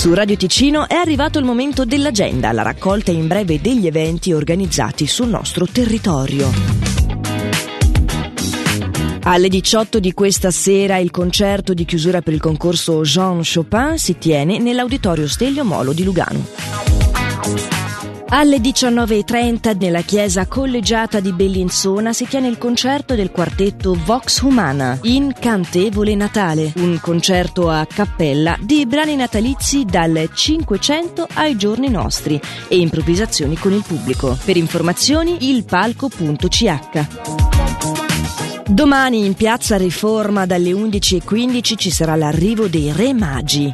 Su Radio Ticino è arrivato il momento dell'agenda, la raccolta in breve degli eventi organizzati sul nostro territorio. Alle 18 di questa sera il concerto di chiusura per il concorso Jean Chopin si tiene nell'Auditorio Stelio Molo di Lugano. Alle 19.30 nella chiesa collegiata di Bellinzona si tiene il concerto del quartetto Vox Humana, Incantevole Natale, un concerto a cappella di brani natalizi dal 500 ai giorni nostri e improvvisazioni con il pubblico. Per informazioni ilpalco.ch. Domani in piazza Riforma dalle 11.15 ci sarà l'arrivo dei Re Magi.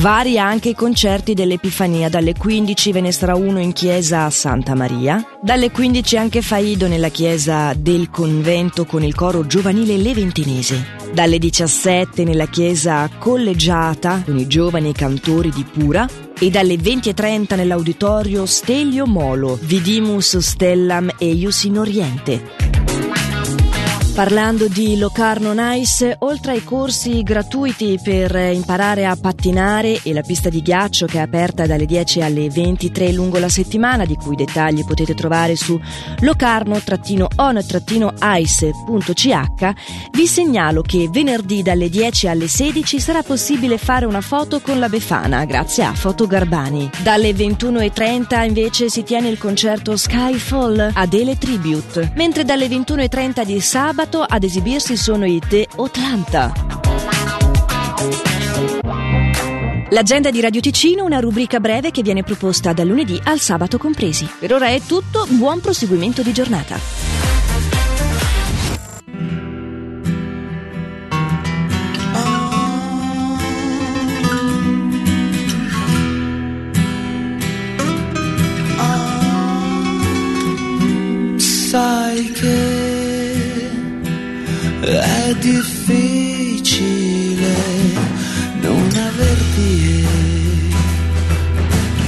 Vari anche i concerti dell'Epifania, dalle 15 ve ne sarà uno in chiesa Santa Maria, dalle 15 anche Faido nella chiesa del convento con il coro giovanile leventinese, dalle 17 nella chiesa collegiata con i giovani cantori di Pura. E dalle 20.30 nell'auditorio Stelio Molo, Vidimus Stellam e Ius in Oriente. Parlando di Locarno Nice, oltre ai corsi gratuiti per imparare a pattinare e la pista di ghiaccio che è aperta dalle 10 alle 23 lungo la settimana, di cui dettagli potete trovare su locarno-on-ice.ch, vi segnalo che venerdì dalle 10 alle 16 sarà possibile fare una foto con la Befana grazie a Foto Garbani. Dalle 21.30 invece si tiene il concerto Skyfall Adele Tribute, mentre dalle 21.30 di sabato sabato ad esibirsi sono i The Atlanta. L'agenda di Radio Ticino, una rubrica breve che viene proposta dal lunedì al sabato compresi. Per ora è tutto, buon proseguimento di giornata. Difficile non averti e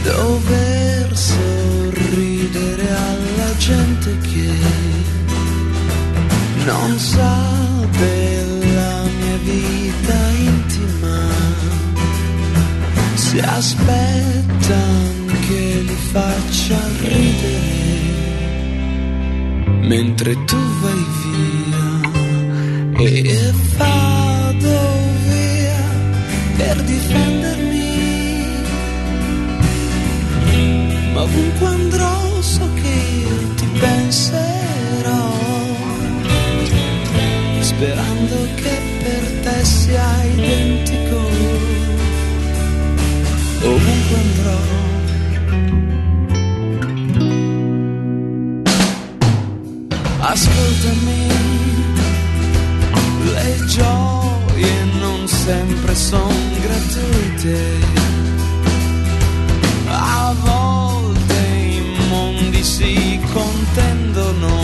dover sorridere alla gente che non sa della mia vita intima, si aspettano che li faccia ridere. Mentre tu vai e vado via per difendermi. Ma ovunque andrò so che io ti penserò, sempre sono gratuite. A volte i mondi si contendono,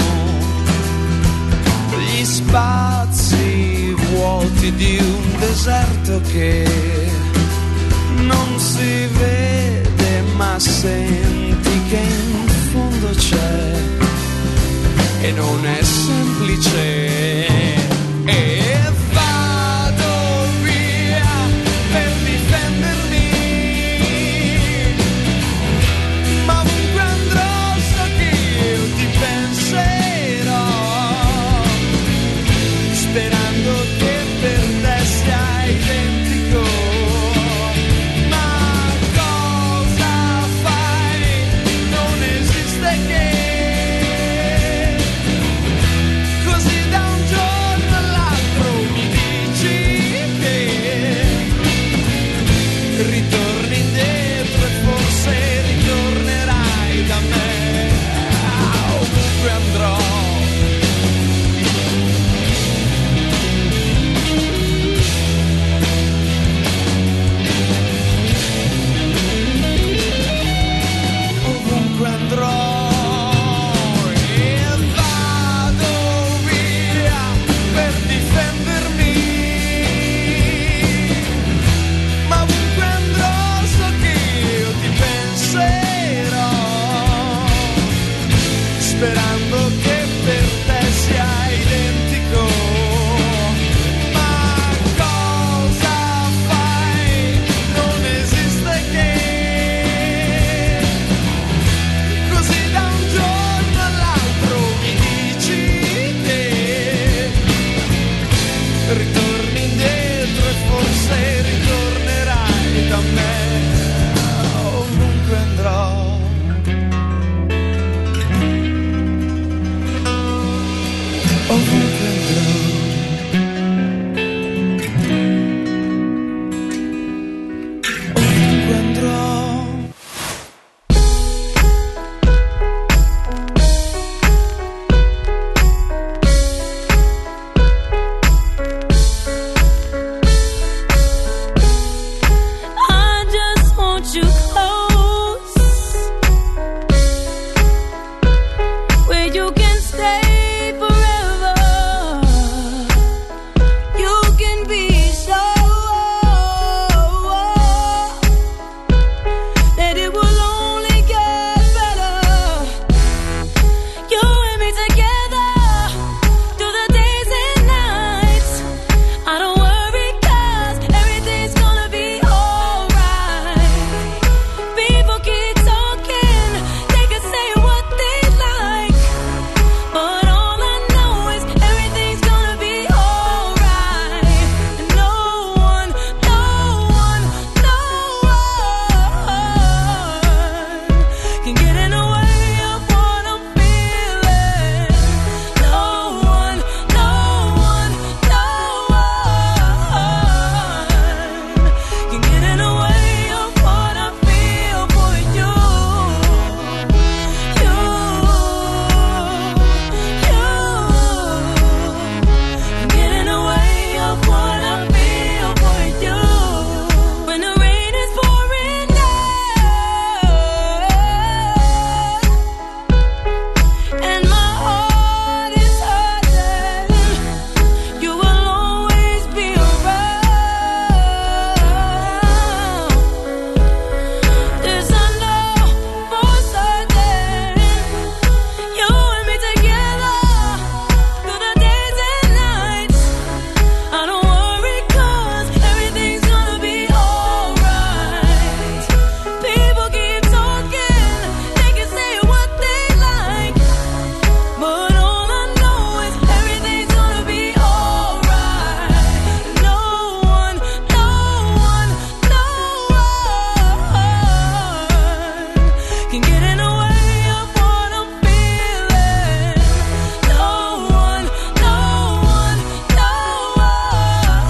gli spazi vuoti di un deserto che non si vede ma senti che in fondo c'è. E non è semplice